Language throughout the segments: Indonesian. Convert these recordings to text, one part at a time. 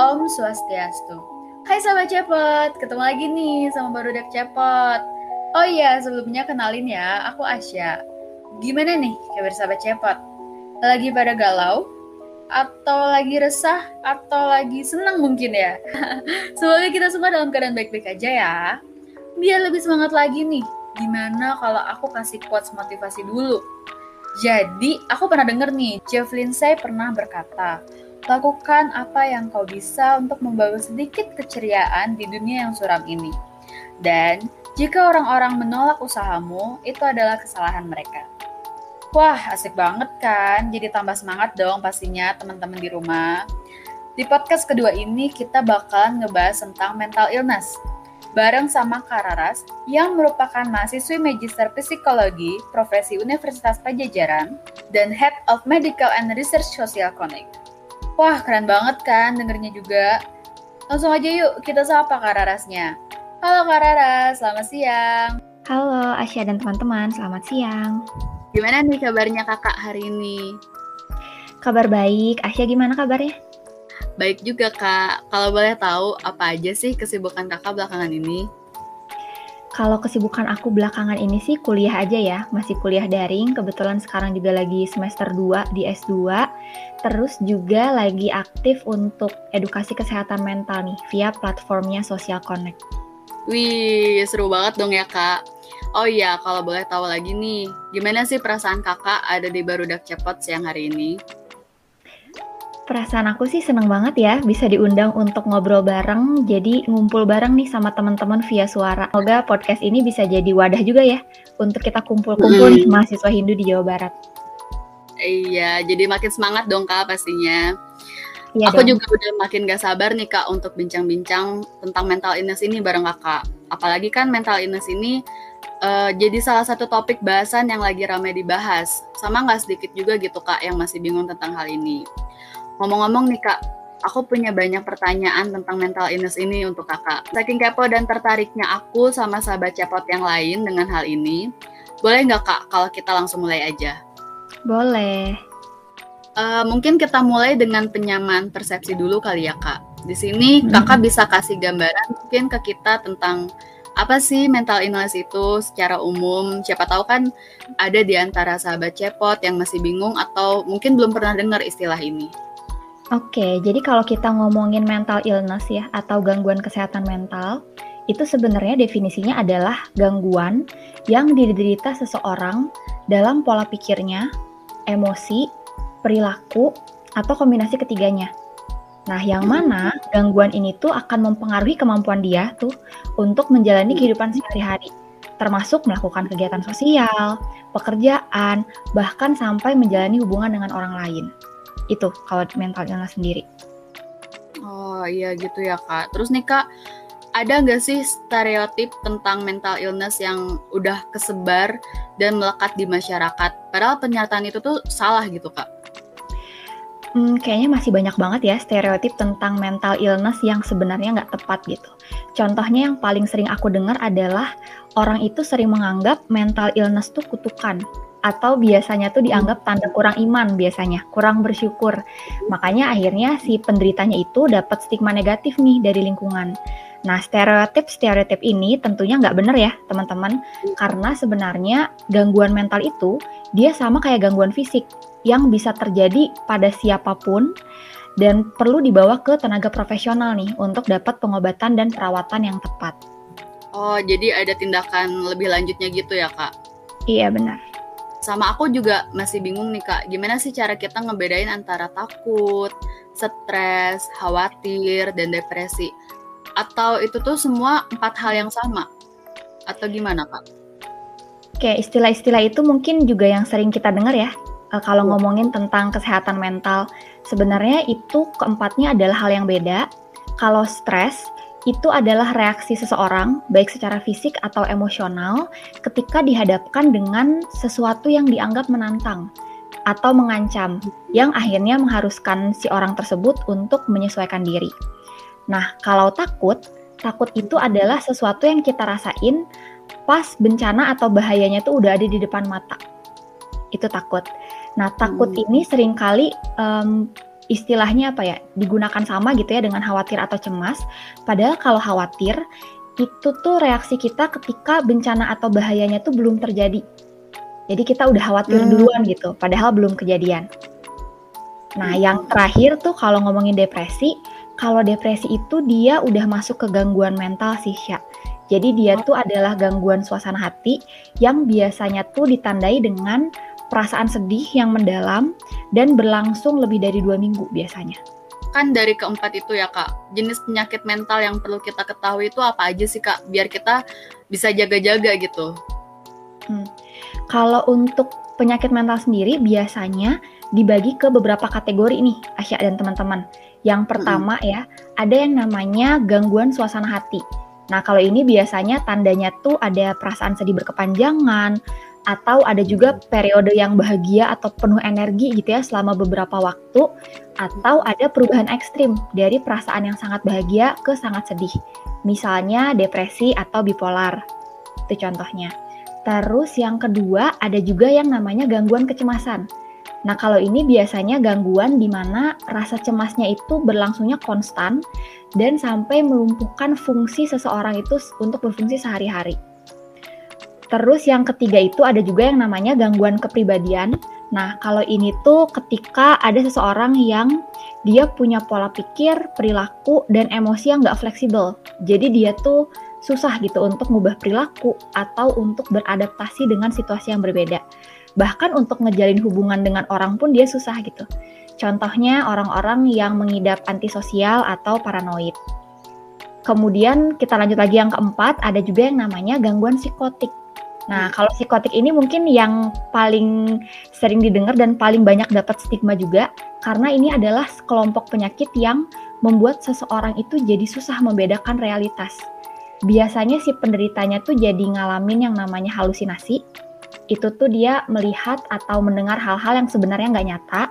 Om Swastiastu. Hai Sobat Cepot, ketemu lagi nih sama baru Dek Cepot. Oh iya, sebelumnya kenalin ya, aku Asya. Gimana nih kabar Sobat Cepot? Lagi pada galau? Atau lagi resah? Atau lagi senang mungkin ya? Semoga kita semua dalam keadaan baik-baik aja ya. Biar lebih semangat lagi nih, gimana kalau aku kasih quotes motivasi dulu? Jadi, aku pernah denger nih, Jeff Lindsay pernah berkata, Lakukan apa yang kau bisa untuk membawa sedikit keceriaan di dunia yang suram ini. Dan jika orang-orang menolak usahamu, itu adalah kesalahan mereka. Wah, asik banget kan? Jadi tambah semangat dong pastinya teman-teman di rumah. Di podcast kedua ini kita bakalan ngebahas tentang mental illness. Bareng sama Kararas yang merupakan mahasiswi Magister Psikologi Profesi Universitas Pajajaran dan Head of Medical and Research Social Connect. Wah, keren banget kan dengernya juga. Langsung aja yuk kita sapa Kak Rarasnya. Halo Kak Raras, selamat siang. Halo Asya dan teman-teman, selamat siang. Gimana nih kabarnya kakak hari ini? Kabar baik, Asya gimana kabarnya? Baik juga kak, kalau boleh tahu apa aja sih kesibukan kakak belakangan ini? Kalau kesibukan aku belakangan ini sih kuliah aja ya, masih kuliah daring. Kebetulan sekarang juga lagi semester 2 di S2. Terus juga lagi aktif untuk edukasi kesehatan mental nih via platformnya Social Connect. Wih, seru banget dong ya kak. Oh iya, kalau boleh tahu lagi nih, gimana sih perasaan kakak ada di Barudak Cepot siang hari ini? Perasaan aku sih seneng banget ya bisa diundang untuk ngobrol bareng, jadi ngumpul bareng nih sama teman-teman via suara. Semoga podcast ini bisa jadi wadah juga ya untuk kita kumpul-kumpul nih mahasiswa Hindu di Jawa Barat. Iya, jadi makin semangat dong kak pastinya. Iya aku dong. juga udah makin gak sabar nih kak untuk bincang-bincang tentang mental illness ini bareng kakak. Apalagi kan mental illness ini uh, jadi salah satu topik bahasan yang lagi ramai dibahas. Sama nggak sedikit juga gitu kak yang masih bingung tentang hal ini. Ngomong-ngomong nih kak, aku punya banyak pertanyaan tentang mental illness ini untuk kakak. Saking kepo dan tertariknya aku sama sahabat cepot yang lain dengan hal ini, boleh nggak kak kalau kita langsung mulai aja? Boleh. Uh, mungkin kita mulai dengan penyamaan persepsi dulu kali ya kak. Di sini hmm. kakak bisa kasih gambaran mungkin ke kita tentang apa sih mental illness itu secara umum? Siapa tahu kan ada di antara sahabat cepot yang masih bingung atau mungkin belum pernah dengar istilah ini. Oke, jadi kalau kita ngomongin mental illness ya atau gangguan kesehatan mental, itu sebenarnya definisinya adalah gangguan yang diderita seseorang dalam pola pikirnya, emosi, perilaku, atau kombinasi ketiganya. Nah, yang mana gangguan ini tuh akan mempengaruhi kemampuan dia tuh untuk menjalani kehidupan sehari-hari, termasuk melakukan kegiatan sosial, pekerjaan, bahkan sampai menjalani hubungan dengan orang lain itu kalau mental illness sendiri. Oh iya gitu ya kak. Terus nih kak, ada nggak sih stereotip tentang mental illness yang udah kesebar dan melekat di masyarakat? Padahal pernyataan itu tuh salah gitu kak. Hmm, kayaknya masih banyak banget ya stereotip tentang mental illness yang sebenarnya nggak tepat gitu. Contohnya yang paling sering aku dengar adalah orang itu sering menganggap mental illness tuh kutukan atau biasanya tuh dianggap tanda kurang iman biasanya, kurang bersyukur. Makanya akhirnya si penderitanya itu dapat stigma negatif nih dari lingkungan. Nah, stereotip-stereotip ini tentunya nggak benar ya, teman-teman. Karena sebenarnya gangguan mental itu dia sama kayak gangguan fisik yang bisa terjadi pada siapa pun dan perlu dibawa ke tenaga profesional nih untuk dapat pengobatan dan perawatan yang tepat. Oh, jadi ada tindakan lebih lanjutnya gitu ya, Kak? Iya, benar sama aku juga masih bingung nih kak gimana sih cara kita ngebedain antara takut stres khawatir dan depresi atau itu tuh semua empat hal yang sama atau gimana kak? Oke istilah-istilah itu mungkin juga yang sering kita dengar ya eh, kalau iya. ngomongin tentang kesehatan mental sebenarnya itu keempatnya adalah hal yang beda kalau stres itu adalah reaksi seseorang, baik secara fisik atau emosional, ketika dihadapkan dengan sesuatu yang dianggap menantang atau mengancam, yang akhirnya mengharuskan si orang tersebut untuk menyesuaikan diri. Nah, kalau takut, takut itu adalah sesuatu yang kita rasain pas bencana atau bahayanya itu udah ada di depan mata. Itu takut. Nah, takut hmm. ini sering kali um, istilahnya apa ya digunakan sama gitu ya dengan khawatir atau cemas. Padahal kalau khawatir itu tuh reaksi kita ketika bencana atau bahayanya tuh belum terjadi. Jadi kita udah khawatir hmm. duluan gitu, padahal belum kejadian. Nah, hmm. yang terakhir tuh kalau ngomongin depresi, kalau depresi itu dia udah masuk ke gangguan mental sih, Sya. Jadi dia tuh adalah gangguan suasana hati yang biasanya tuh ditandai dengan perasaan sedih yang mendalam dan berlangsung lebih dari dua minggu biasanya. Kan dari keempat itu ya kak, jenis penyakit mental yang perlu kita ketahui itu apa aja sih kak, biar kita bisa jaga-jaga gitu. Hmm. Kalau untuk penyakit mental sendiri biasanya dibagi ke beberapa kategori nih, Asya dan teman-teman. Yang pertama hmm. ya, ada yang namanya gangguan suasana hati. Nah, kalau ini biasanya tandanya tuh ada perasaan sedih berkepanjangan, atau ada juga periode yang bahagia atau penuh energi gitu ya selama beberapa waktu atau ada perubahan ekstrim dari perasaan yang sangat bahagia ke sangat sedih. Misalnya depresi atau bipolar. Itu contohnya. Terus yang kedua ada juga yang namanya gangguan kecemasan. Nah, kalau ini biasanya gangguan di mana rasa cemasnya itu berlangsungnya konstan dan sampai melumpuhkan fungsi seseorang itu untuk berfungsi sehari-hari. Terus yang ketiga itu ada juga yang namanya gangguan kepribadian. Nah, kalau ini tuh ketika ada seseorang yang dia punya pola pikir, perilaku, dan emosi yang nggak fleksibel. Jadi dia tuh susah gitu untuk mengubah perilaku atau untuk beradaptasi dengan situasi yang berbeda. Bahkan untuk ngejalin hubungan dengan orang pun dia susah gitu. Contohnya orang-orang yang mengidap antisosial atau paranoid. Kemudian kita lanjut lagi yang keempat, ada juga yang namanya gangguan psikotik. Nah, kalau psikotik ini mungkin yang paling sering didengar dan paling banyak dapat stigma juga karena ini adalah kelompok penyakit yang membuat seseorang itu jadi susah membedakan realitas. Biasanya si penderitanya tuh jadi ngalamin yang namanya halusinasi. Itu tuh dia melihat atau mendengar hal-hal yang sebenarnya nggak nyata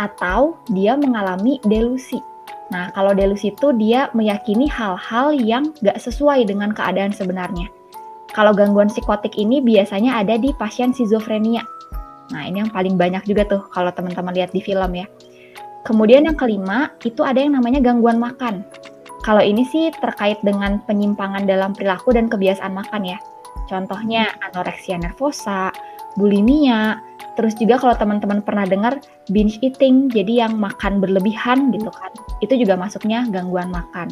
atau dia mengalami delusi. Nah, kalau delusi itu dia meyakini hal-hal yang nggak sesuai dengan keadaan sebenarnya. Kalau gangguan psikotik ini biasanya ada di pasien skizofrenia. Nah, ini yang paling banyak juga tuh kalau teman-teman lihat di film ya. Kemudian yang kelima, itu ada yang namanya gangguan makan. Kalau ini sih terkait dengan penyimpangan dalam perilaku dan kebiasaan makan ya. Contohnya anoreksia nervosa, bulimia, terus juga kalau teman-teman pernah dengar binge eating, jadi yang makan berlebihan gitu kan. Itu juga masuknya gangguan makan.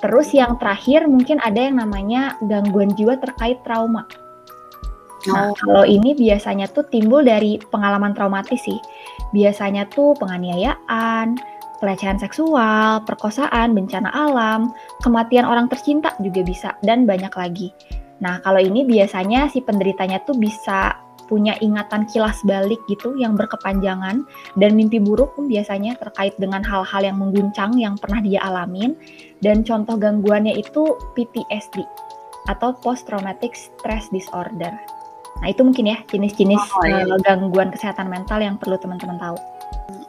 Terus yang terakhir mungkin ada yang namanya gangguan jiwa terkait trauma. Nah, oh. kalau ini biasanya tuh timbul dari pengalaman traumatis sih. Biasanya tuh penganiayaan, pelecehan seksual, perkosaan, bencana alam, kematian orang tercinta juga bisa, dan banyak lagi. Nah, kalau ini biasanya si penderitanya tuh bisa punya ingatan kilas balik gitu yang berkepanjangan dan mimpi buruk pun biasanya terkait dengan hal-hal yang mengguncang yang pernah dia alamin dan contoh gangguannya itu PTSD atau post traumatic stress disorder. Nah, itu mungkin ya jenis-jenis oh, iya. uh, gangguan kesehatan mental yang perlu teman-teman tahu.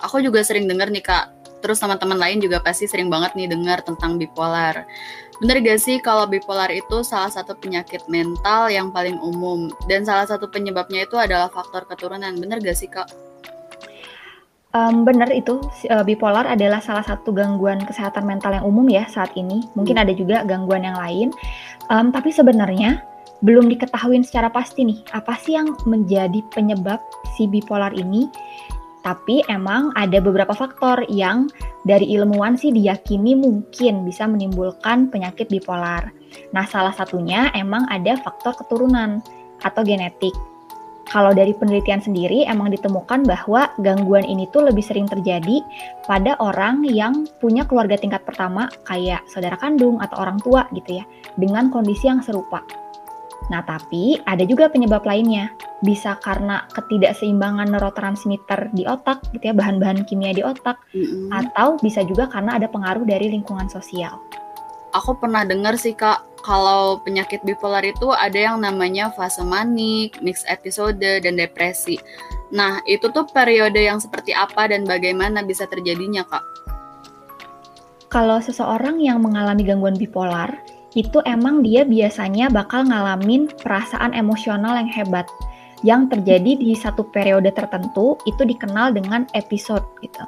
Aku juga sering dengar nih Kak, terus teman-teman lain juga pasti sering banget nih dengar tentang bipolar. Bener gak sih kalau bipolar itu salah satu penyakit mental yang paling umum dan salah satu penyebabnya itu adalah faktor keturunan. Bener gak sih kak? Um, bener itu uh, bipolar adalah salah satu gangguan kesehatan mental yang umum ya saat ini. Mungkin hmm. ada juga gangguan yang lain. Um, tapi sebenarnya belum diketahui secara pasti nih apa sih yang menjadi penyebab si bipolar ini. Tapi emang ada beberapa faktor yang dari ilmuwan sih diyakini mungkin bisa menimbulkan penyakit bipolar. Nah, salah satunya emang ada faktor keturunan atau genetik. Kalau dari penelitian sendiri emang ditemukan bahwa gangguan ini tuh lebih sering terjadi pada orang yang punya keluarga tingkat pertama kayak saudara kandung atau orang tua gitu ya, dengan kondisi yang serupa. Nah, tapi ada juga penyebab lainnya. Bisa karena ketidakseimbangan neurotransmitter di otak, gitu ya, bahan-bahan kimia di otak, mm-hmm. atau bisa juga karena ada pengaruh dari lingkungan sosial. Aku pernah dengar sih kak, kalau penyakit bipolar itu ada yang namanya fase manik, mixed episode, dan depresi. Nah, itu tuh periode yang seperti apa dan bagaimana bisa terjadinya kak? Kalau seseorang yang mengalami gangguan bipolar, itu emang dia biasanya bakal ngalamin perasaan emosional yang hebat. yang terjadi di satu periode tertentu itu dikenal dengan episode gitu.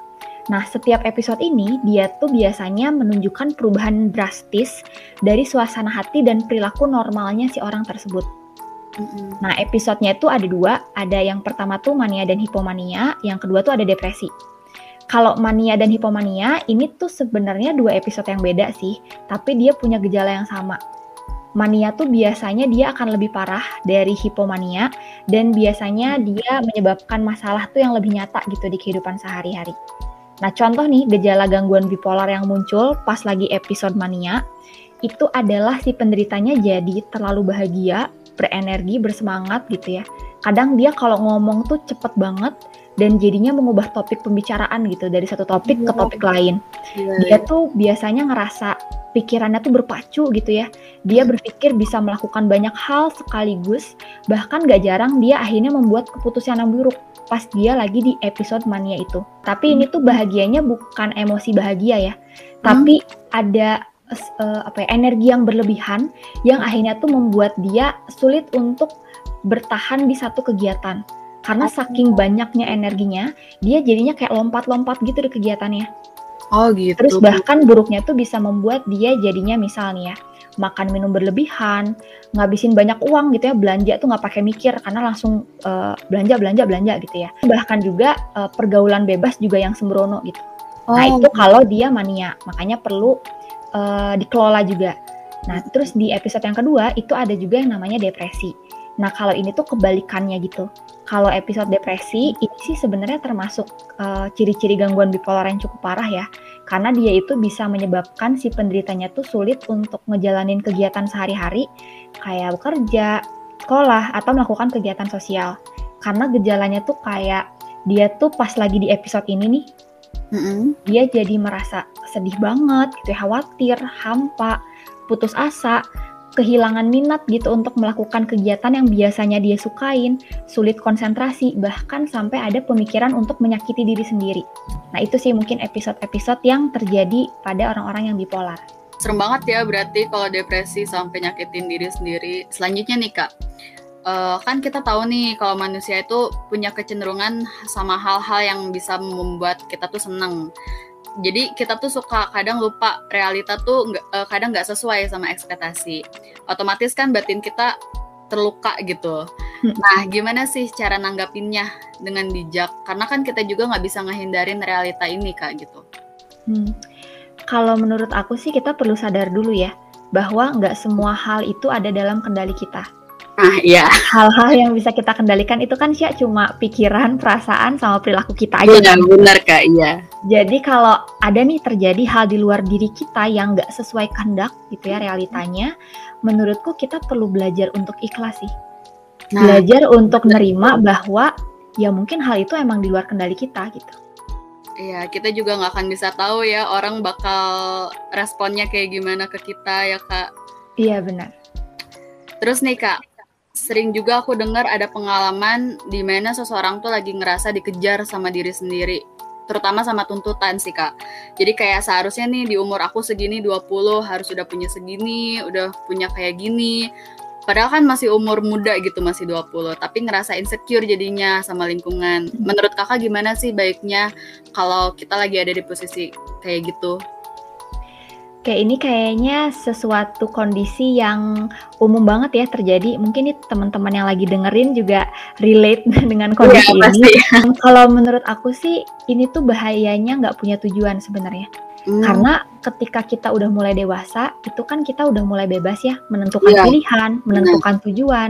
Nah, setiap episode ini dia tuh biasanya menunjukkan perubahan drastis dari suasana hati dan perilaku normalnya si orang tersebut. Nah, episodenya itu ada dua. Ada yang pertama tuh mania dan hipomania, yang kedua tuh ada depresi. Kalau mania dan hipomania ini tuh sebenarnya dua episode yang beda sih, tapi dia punya gejala yang sama. Mania tuh biasanya dia akan lebih parah dari hipomania dan biasanya dia menyebabkan masalah tuh yang lebih nyata gitu di kehidupan sehari-hari. Nah, contoh nih gejala gangguan bipolar yang muncul pas lagi episode mania itu adalah si penderitanya jadi terlalu bahagia, berenergi, bersemangat gitu ya. Kadang dia kalau ngomong tuh cepet banget dan jadinya mengubah topik pembicaraan gitu dari satu topik ke iya. topik lain. Iya, dia iya. tuh biasanya ngerasa pikirannya tuh berpacu gitu ya. Dia berpikir bisa melakukan banyak hal sekaligus, bahkan gak jarang dia akhirnya membuat keputusan yang buruk pas dia lagi di episode mania itu. Tapi ini tuh bahagianya bukan emosi bahagia ya, tapi ada uh, apa ya energi yang berlebihan yang akhirnya tuh membuat dia sulit untuk bertahan di satu kegiatan. Karena saking banyaknya energinya, dia jadinya kayak lompat-lompat gitu di kegiatannya. Oh gitu. Terus bahkan buruknya tuh bisa membuat dia jadinya misalnya makan minum berlebihan, ngabisin banyak uang gitu ya, belanja tuh nggak pakai mikir karena langsung uh, belanja belanja belanja gitu ya. Bahkan juga uh, pergaulan bebas juga yang sembrono gitu. Nah, oh. Nah itu kalau dia mania, makanya perlu uh, dikelola juga. Nah terus di episode yang kedua itu ada juga yang namanya depresi. Nah kalau ini tuh kebalikannya gitu. Kalau episode depresi ini sih sebenarnya termasuk ciri-ciri uh, gangguan bipolar yang cukup parah ya karena dia itu bisa menyebabkan si penderitanya tuh sulit untuk ngejalanin kegiatan sehari-hari kayak bekerja, sekolah, atau melakukan kegiatan sosial. Karena gejalanya tuh kayak dia tuh pas lagi di episode ini nih, mm-hmm. dia jadi merasa sedih banget, gitu, ya, khawatir, hampa, putus asa, kehilangan minat gitu untuk melakukan kegiatan yang biasanya dia sukain, sulit konsentrasi, bahkan sampai ada pemikiran untuk menyakiti diri sendiri. Nah itu sih mungkin episode-episode yang terjadi pada orang-orang yang bipolar. Serem banget ya berarti kalau depresi sampai nyakitin diri sendiri. Selanjutnya nih kak, uh, kan kita tahu nih kalau manusia itu punya kecenderungan sama hal-hal yang bisa membuat kita tuh seneng jadi kita tuh suka kadang lupa realita tuh nggak uh, kadang nggak sesuai sama ekspektasi. Otomatis kan batin kita terluka gitu. Hmm. nah gimana sih cara nanggapinnya dengan bijak? Karena kan kita juga nggak bisa ngehindarin realita ini kak gitu. Hmm. kalau menurut aku sih kita perlu sadar dulu ya bahwa nggak semua hal itu ada dalam kendali kita Nah, iya. Hal-hal yang bisa kita kendalikan itu kan sih cuma pikiran, perasaan, sama perilaku kita aja. Iya, benar kak, iya. Jadi kalau ada nih terjadi hal di luar diri kita yang nggak sesuai kehendak gitu ya realitanya, menurutku kita perlu belajar untuk ikhlas sih. Nah, belajar untuk nerima bahwa ya mungkin hal itu emang di luar kendali kita gitu. Iya, kita juga nggak akan bisa tahu ya orang bakal responnya kayak gimana ke kita ya kak. Iya benar. Terus nih kak, sering juga aku dengar ada pengalaman di mana seseorang tuh lagi ngerasa dikejar sama diri sendiri terutama sama tuntutan sih kak. Jadi kayak seharusnya nih di umur aku segini 20 harus udah punya segini udah punya kayak gini. Padahal kan masih umur muda gitu masih 20 tapi ngerasa insecure jadinya sama lingkungan. Menurut kakak gimana sih baiknya kalau kita lagi ada di posisi kayak gitu Kayak ini kayaknya sesuatu kondisi yang umum banget ya terjadi. Mungkin nih teman-teman yang lagi dengerin juga relate dengan kondisi ya, ini. Kalau menurut aku sih ini tuh bahayanya nggak punya tujuan sebenarnya. Hmm. Karena ketika kita udah mulai dewasa, itu kan kita udah mulai bebas ya menentukan ya. pilihan, menentukan hmm. tujuan.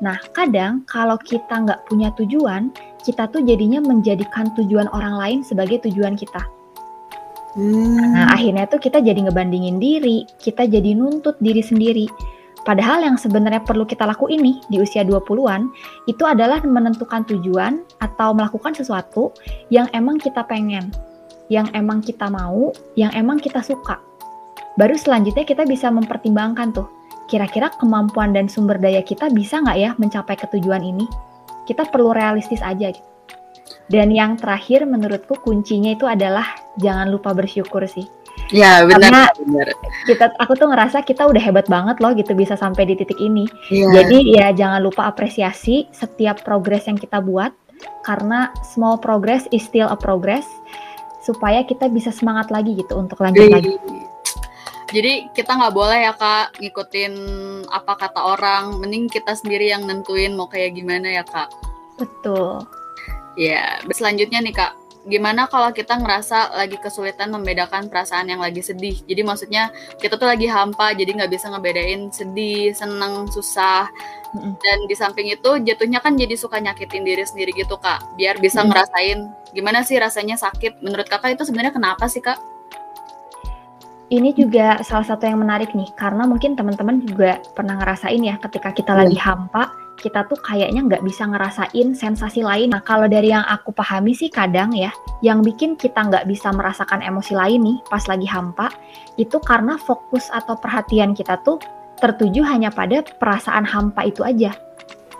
Nah, kadang kalau kita nggak punya tujuan, kita tuh jadinya menjadikan tujuan orang lain sebagai tujuan kita. Hmm. Nah, akhirnya tuh kita jadi ngebandingin diri, kita jadi nuntut diri sendiri. Padahal yang sebenarnya perlu kita lakuin nih di usia 20-an itu adalah menentukan tujuan atau melakukan sesuatu yang emang kita pengen, yang emang kita mau, yang emang kita suka. Baru selanjutnya kita bisa mempertimbangkan tuh, kira-kira kemampuan dan sumber daya kita bisa nggak ya mencapai ketujuan ini? Kita perlu realistis aja gitu. Dan yang terakhir menurutku kuncinya itu adalah jangan lupa bersyukur sih. Ya benar. Karena benar. kita, aku tuh ngerasa kita udah hebat banget loh gitu bisa sampai di titik ini. Ya. Jadi ya jangan lupa apresiasi setiap progres yang kita buat karena small progress is still a progress supaya kita bisa semangat lagi gitu untuk lanjut Wih. lagi. Jadi kita nggak boleh ya kak ngikutin apa kata orang. Mending kita sendiri yang nentuin mau kayak gimana ya kak. Betul. Ya, selanjutnya nih Kak, gimana kalau kita ngerasa lagi kesulitan membedakan perasaan yang lagi sedih? Jadi maksudnya kita tuh lagi hampa, jadi nggak bisa ngebedain sedih, seneng, susah. Dan di samping itu jatuhnya kan jadi suka nyakitin diri sendiri gitu Kak, biar bisa Mm. ngerasain gimana sih rasanya sakit. Menurut Kakak itu sebenarnya kenapa sih Kak? Ini juga salah satu yang menarik nih, karena mungkin teman-teman juga pernah ngerasain ya ketika kita Iya. lagi hampa, kita tuh kayaknya nggak bisa ngerasain sensasi lain. Nah, kalau dari yang aku pahami sih kadang ya, yang bikin kita nggak bisa merasakan emosi lain nih pas lagi hampa, itu karena fokus atau perhatian kita tuh tertuju hanya pada perasaan hampa itu aja.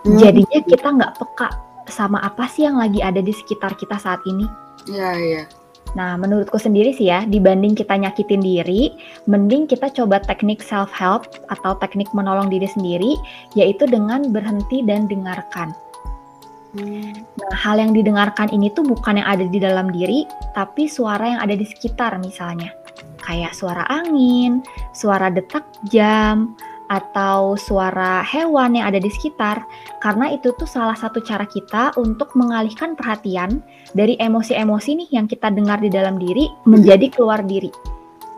Jadinya kita nggak peka sama apa sih yang lagi ada di sekitar kita saat ini. Iya, iya. Nah, menurutku sendiri sih ya, dibanding kita nyakitin diri, mending kita coba teknik self-help atau teknik menolong diri sendiri, yaitu dengan berhenti dan dengarkan. Hmm. Nah, hal yang didengarkan ini tuh bukan yang ada di dalam diri, tapi suara yang ada di sekitar misalnya. Kayak suara angin, suara detak jam, atau suara hewan yang ada di sekitar. Karena itu tuh salah satu cara kita untuk mengalihkan perhatian dari emosi-emosi nih yang kita dengar di dalam diri menjadi keluar diri.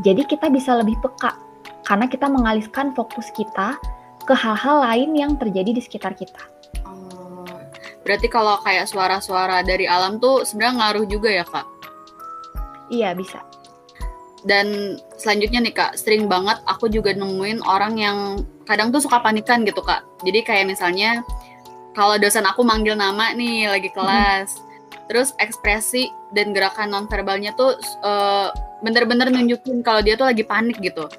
Jadi kita bisa lebih peka karena kita mengalihkan fokus kita ke hal-hal lain yang terjadi di sekitar kita. Oh, berarti kalau kayak suara-suara dari alam tuh sebenarnya ngaruh juga ya Kak? Iya, bisa. Dan selanjutnya nih kak sering banget aku juga nemuin orang yang kadang tuh suka panikan gitu kak. Jadi kayak misalnya kalau dosen aku manggil nama nih lagi kelas terus ekspresi dan gerakan nonverbalnya tuh eh, bener-bener nunjukin kalau dia tuh lagi panik gitu.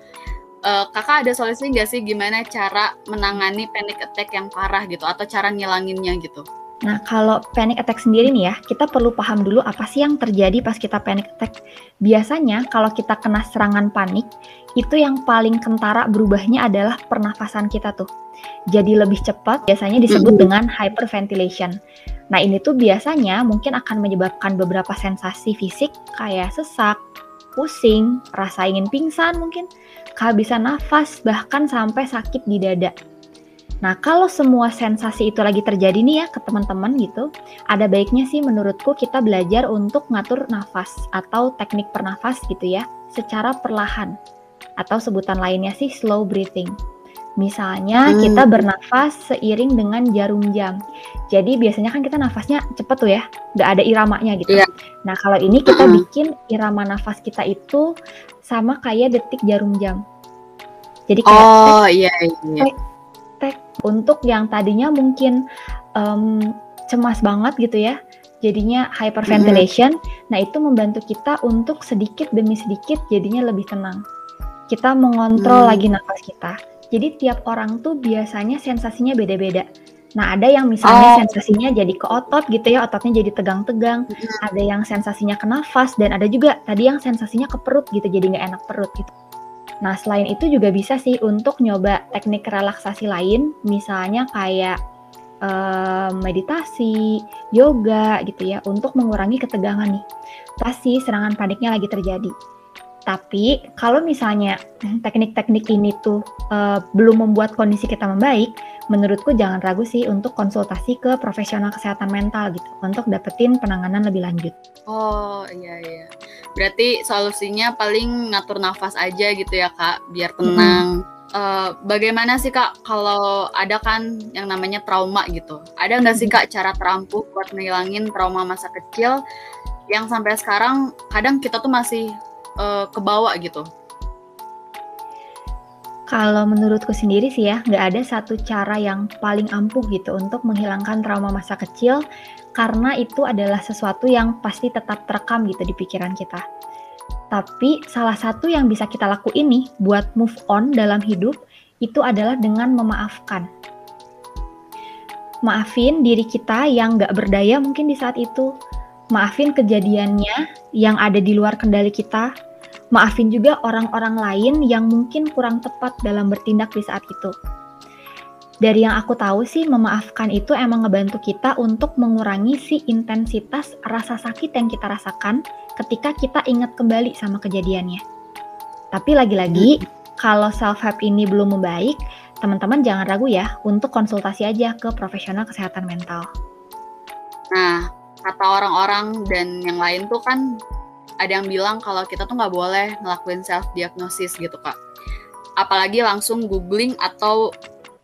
Eh, kakak ada solusi nggak sih gimana cara menangani panic attack yang parah gitu atau cara ngilanginnya gitu Nah, kalau panic attack sendiri nih ya, kita perlu paham dulu apa sih yang terjadi pas kita panic attack. Biasanya kalau kita kena serangan panik, itu yang paling kentara berubahnya adalah pernafasan kita tuh. Jadi lebih cepat, biasanya disebut Mhm. dengan hyperventilation. Nah, ini tuh biasanya mungkin akan menyebabkan beberapa sensasi fisik kayak sesak, pusing, rasa ingin pingsan mungkin, kehabisan nafas, bahkan sampai sakit di dada. Nah, kalau semua sensasi itu lagi terjadi nih ya ke teman-teman gitu, ada baiknya sih menurutku kita belajar untuk ngatur nafas atau teknik pernafas gitu ya, secara perlahan. Atau sebutan lainnya sih slow breathing. Misalnya Hmm. kita bernafas seiring dengan jarum jam. Jadi biasanya kan kita nafasnya cepet tuh ya, nggak ada iramanya gitu. Iya. Nah kalau ini kita Mm-mm. bikin irama nafas kita itu sama kayak detik jarum jam. Jadi kayak oh iya iya untuk yang tadinya mungkin em, cemas banget gitu ya jadinya hyperventilation. Nah itu membantu kita untuk sedikit demi sedikit jadinya lebih tenang. Kita mengontrol Hmm. lagi nafas kita. Jadi tiap orang tuh biasanya sensasinya beda-beda. Nah ada yang misalnya Oh. sensasinya jadi ke otot gitu ya ototnya jadi tegang-tegang. Ada yang sensasinya ke nafas dan ada juga tadi yang sensasinya ke perut gitu jadi nggak enak perut gitu Nah, selain itu juga bisa sih untuk nyoba teknik relaksasi lain, misalnya kayak eh, meditasi, yoga gitu ya, untuk mengurangi ketegangan nih. Pasti serangan paniknya lagi terjadi. Tapi kalau misalnya teknik-teknik ini tuh eh, belum membuat kondisi kita membaik, menurutku jangan ragu sih untuk konsultasi ke profesional kesehatan mental gitu, untuk dapetin penanganan lebih lanjut. Oh iya iya. Berarti solusinya paling ngatur nafas aja gitu ya kak, biar tenang. Eh, bagaimana sih kak kalau ada kan yang namanya trauma gitu? Ada nggak sih kak cara terampuh buat ngilangin trauma masa kecil yang sampai sekarang kadang kita tuh masih eh, kebawa gitu? Kalau menurutku sendiri sih ya, nggak ada satu cara yang paling ampuh gitu untuk menghilangkan trauma masa kecil, karena itu adalah sesuatu yang pasti tetap terekam gitu di pikiran kita. Tapi salah satu yang bisa kita lakuin nih buat move on dalam hidup, itu adalah dengan memaafkan. Maafin diri kita yang nggak berdaya mungkin di saat itu. Maafin kejadiannya yang ada di luar kendali kita. Maafin juga orang-orang lain yang mungkin kurang tepat dalam bertindak di saat itu. Dari yang aku tahu sih, memaafkan itu emang ngebantu kita untuk mengurangi si intensitas rasa sakit yang kita rasakan ketika kita ingat kembali sama kejadiannya. Tapi lagi-lagi, kalau self-help ini belum membaik, teman-teman jangan ragu ya untuk konsultasi aja ke profesional kesehatan mental. Nah, kata orang-orang dan yang lain tuh kan ada yang bilang kalau kita tuh nggak boleh ngelakuin self diagnosis gitu kak. Apalagi langsung googling atau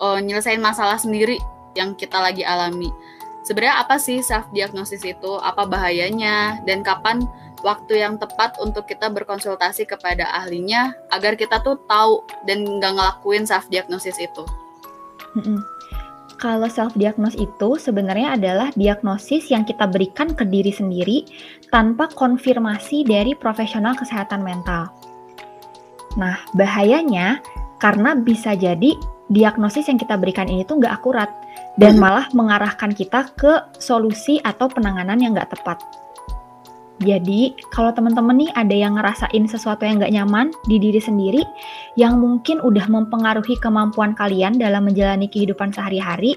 uh, nyelesain masalah sendiri yang kita lagi alami. Sebenarnya apa sih self diagnosis itu? Apa bahayanya? Dan kapan waktu yang tepat untuk kita berkonsultasi kepada ahlinya agar kita tuh tahu dan nggak ngelakuin self diagnosis itu kalau self diagnose itu sebenarnya adalah diagnosis yang kita berikan ke diri sendiri tanpa konfirmasi dari profesional kesehatan mental. Nah, bahayanya karena bisa jadi diagnosis yang kita berikan ini tuh nggak akurat dan hmm. malah mengarahkan kita ke solusi atau penanganan yang nggak tepat. Jadi, kalau teman-teman nih ada yang ngerasain sesuatu yang nggak nyaman di diri sendiri, yang mungkin udah mempengaruhi kemampuan kalian dalam menjalani kehidupan sehari-hari,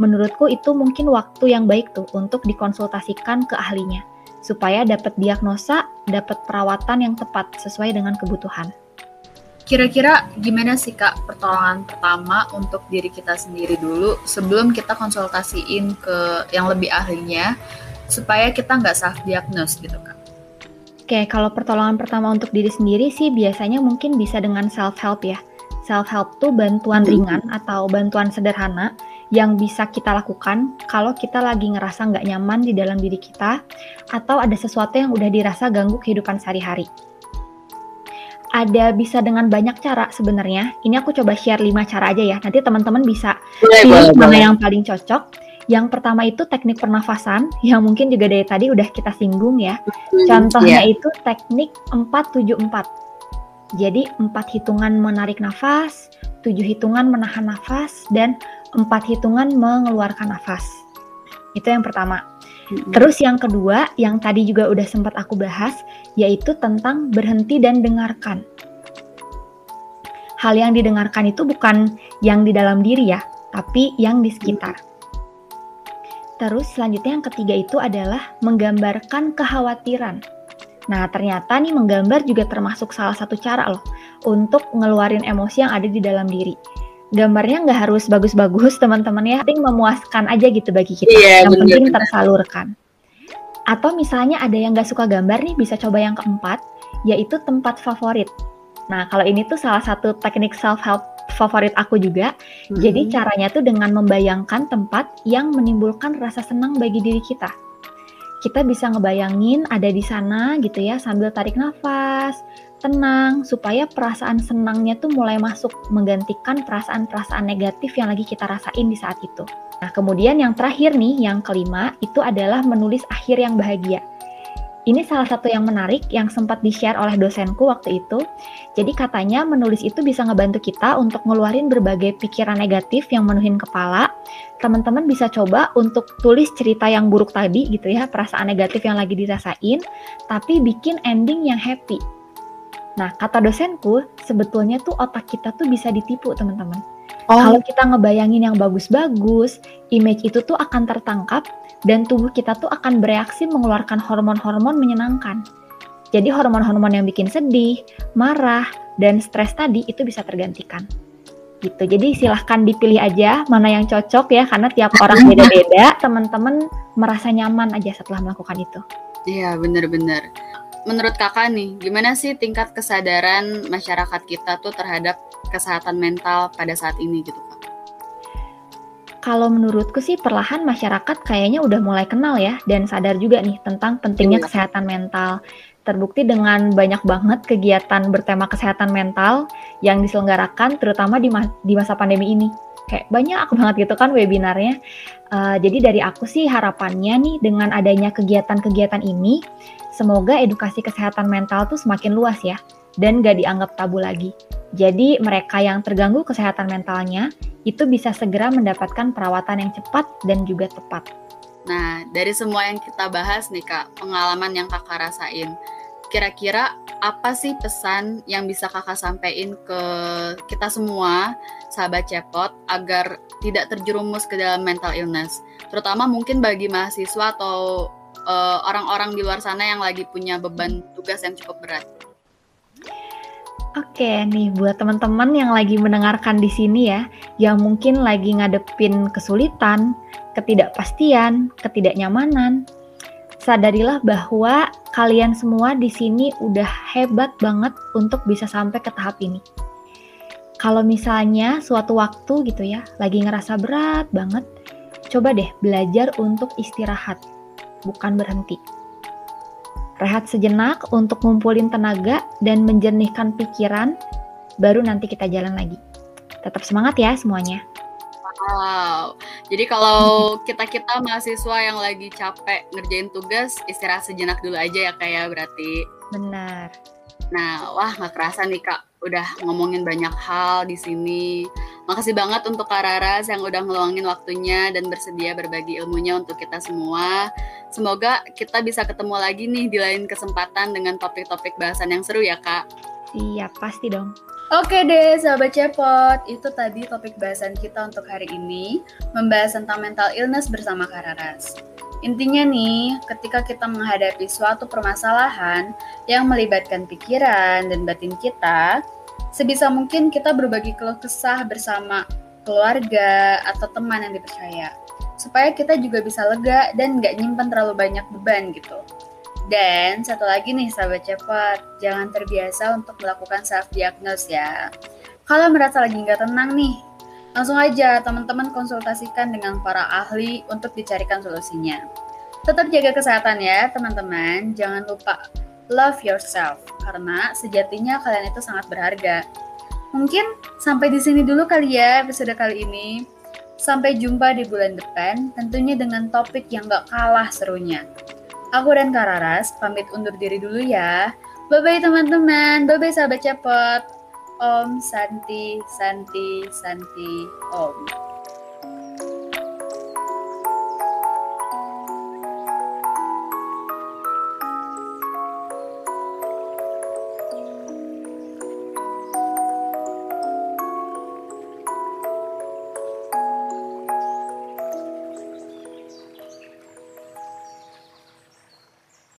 menurutku itu mungkin waktu yang baik tuh untuk dikonsultasikan ke ahlinya, supaya dapat diagnosa, dapat perawatan yang tepat sesuai dengan kebutuhan. Kira-kira gimana sih Kak pertolongan pertama untuk diri kita sendiri dulu sebelum kita konsultasiin ke yang lebih ahlinya supaya kita nggak self diagnose gitu kan. Oke, kalau pertolongan pertama untuk diri sendiri sih biasanya mungkin bisa dengan self help ya. Self help tuh bantuan ringan atau bantuan sederhana yang bisa kita lakukan kalau kita lagi ngerasa nggak nyaman di dalam diri kita atau ada sesuatu yang udah dirasa ganggu kehidupan sehari-hari. Ada bisa dengan banyak cara sebenarnya. Ini aku coba share 5 cara aja ya. Nanti teman-teman bisa pilih mana yang paling cocok yang pertama itu teknik pernafasan yang mungkin juga dari tadi udah kita singgung ya. Contohnya yeah. itu teknik 474. Jadi empat hitungan menarik nafas, tujuh hitungan menahan nafas, dan empat hitungan mengeluarkan nafas. Itu yang pertama. Terus yang kedua, yang tadi juga udah sempat aku bahas, yaitu tentang berhenti dan dengarkan. Hal yang didengarkan itu bukan yang di dalam diri ya, tapi yang di sekitar. Terus selanjutnya yang ketiga itu adalah menggambarkan kekhawatiran. Nah, ternyata nih menggambar juga termasuk salah satu cara loh untuk ngeluarin emosi yang ada di dalam diri. Gambarnya nggak harus bagus-bagus teman-teman ya, penting memuaskan aja gitu bagi kita. Yeah, yang bener, penting bener. tersalurkan. Atau misalnya ada yang nggak suka gambar nih, bisa coba yang keempat, yaitu tempat favorit. Nah, kalau ini tuh salah satu teknik self-help favorit aku juga. Hmm. Jadi caranya tuh dengan membayangkan tempat yang menimbulkan rasa senang bagi diri kita. Kita bisa ngebayangin ada di sana gitu ya sambil tarik nafas, tenang supaya perasaan senangnya tuh mulai masuk menggantikan perasaan-perasaan negatif yang lagi kita rasain di saat itu. Nah, kemudian yang terakhir nih, yang kelima itu adalah menulis akhir yang bahagia. Ini salah satu yang menarik yang sempat di-share oleh dosenku waktu itu. Jadi katanya menulis itu bisa ngebantu kita untuk ngeluarin berbagai pikiran negatif yang menuhin kepala. Teman-teman bisa coba untuk tulis cerita yang buruk tadi gitu ya, perasaan negatif yang lagi dirasain, tapi bikin ending yang happy. Nah, kata dosenku, sebetulnya tuh otak kita tuh bisa ditipu, teman-teman. Oh. Kalau kita ngebayangin yang bagus-bagus, image itu tuh akan tertangkap dan tubuh kita tuh akan bereaksi mengeluarkan hormon-hormon menyenangkan. Jadi hormon-hormon yang bikin sedih, marah, dan stres tadi itu bisa tergantikan. Gitu. Jadi silahkan dipilih aja mana yang cocok ya karena tiap orang beda-beda. Teman-teman merasa nyaman aja setelah melakukan itu. Iya, bener-bener. Menurut kakak nih, gimana sih tingkat kesadaran masyarakat kita tuh terhadap kesehatan mental pada saat ini gitu? Kalau menurutku sih perlahan masyarakat kayaknya udah mulai kenal ya dan sadar juga nih tentang pentingnya iya. kesehatan mental. Terbukti dengan banyak banget kegiatan bertema kesehatan mental yang diselenggarakan terutama di, ma di masa pandemi ini. Kayak banyak banget gitu kan webinarnya. Uh, jadi dari aku sih harapannya nih dengan adanya kegiatan-kegiatan ini, semoga edukasi kesehatan mental tuh semakin luas ya dan gak dianggap tabu lagi. Jadi mereka yang terganggu kesehatan mentalnya itu bisa segera mendapatkan perawatan yang cepat dan juga tepat. Nah, dari semua yang kita bahas nih Kak, pengalaman yang Kakak rasain, kira-kira apa sih pesan yang bisa kakak sampaikan ke kita semua, sahabat cepot, agar tidak terjerumus ke dalam mental illness? Terutama mungkin bagi mahasiswa atau eh, orang-orang uh, di luar sana yang lagi punya beban tugas yang cukup berat. Oke, nih buat teman-teman yang lagi mendengarkan di sini ya, yang mungkin lagi ngadepin kesulitan, ketidakpastian, ketidaknyamanan, sadarilah bahwa kalian semua di sini udah hebat banget untuk bisa sampai ke tahap ini. Kalau misalnya suatu waktu gitu ya, lagi ngerasa berat banget, coba deh belajar untuk istirahat, bukan berhenti. Rehat sejenak untuk ngumpulin tenaga dan menjernihkan pikiran, baru nanti kita jalan lagi. Tetap semangat ya semuanya. Wow, jadi kalau kita-kita mahasiswa yang lagi capek ngerjain tugas, istirahat sejenak dulu aja ya kayak ya, berarti. Benar. Nah, wah nggak kerasa nih kak, udah ngomongin banyak hal di sini. Makasih banget untuk Kak Raras yang udah ngeluangin waktunya dan bersedia berbagi ilmunya untuk kita semua. Semoga kita bisa ketemu lagi nih di lain kesempatan dengan topik-topik bahasan yang seru ya Kak. Iya, pasti dong. Oke deh, sahabat cepot. Itu tadi topik bahasan kita untuk hari ini, membahas tentang mental illness bersama Kak Raras. Intinya nih, ketika kita menghadapi suatu permasalahan yang melibatkan pikiran dan batin kita, sebisa mungkin kita berbagi keluh kesah bersama keluarga atau teman yang dipercaya. Supaya kita juga bisa lega dan nggak nyimpan terlalu banyak beban gitu. Dan satu lagi nih sahabat cepat, jangan terbiasa untuk melakukan self-diagnose ya. Kalau merasa lagi nggak tenang nih, Langsung aja teman-teman konsultasikan dengan para ahli untuk dicarikan solusinya. Tetap jaga kesehatan ya teman-teman, jangan lupa love yourself karena sejatinya kalian itu sangat berharga. Mungkin sampai di sini dulu kali ya episode kali ini. Sampai jumpa di bulan depan, tentunya dengan topik yang gak kalah serunya. Aku dan Kararas pamit undur diri dulu ya. Bye-bye teman-teman, bye-bye sahabat cepet. Om Santi Santi Santi Om.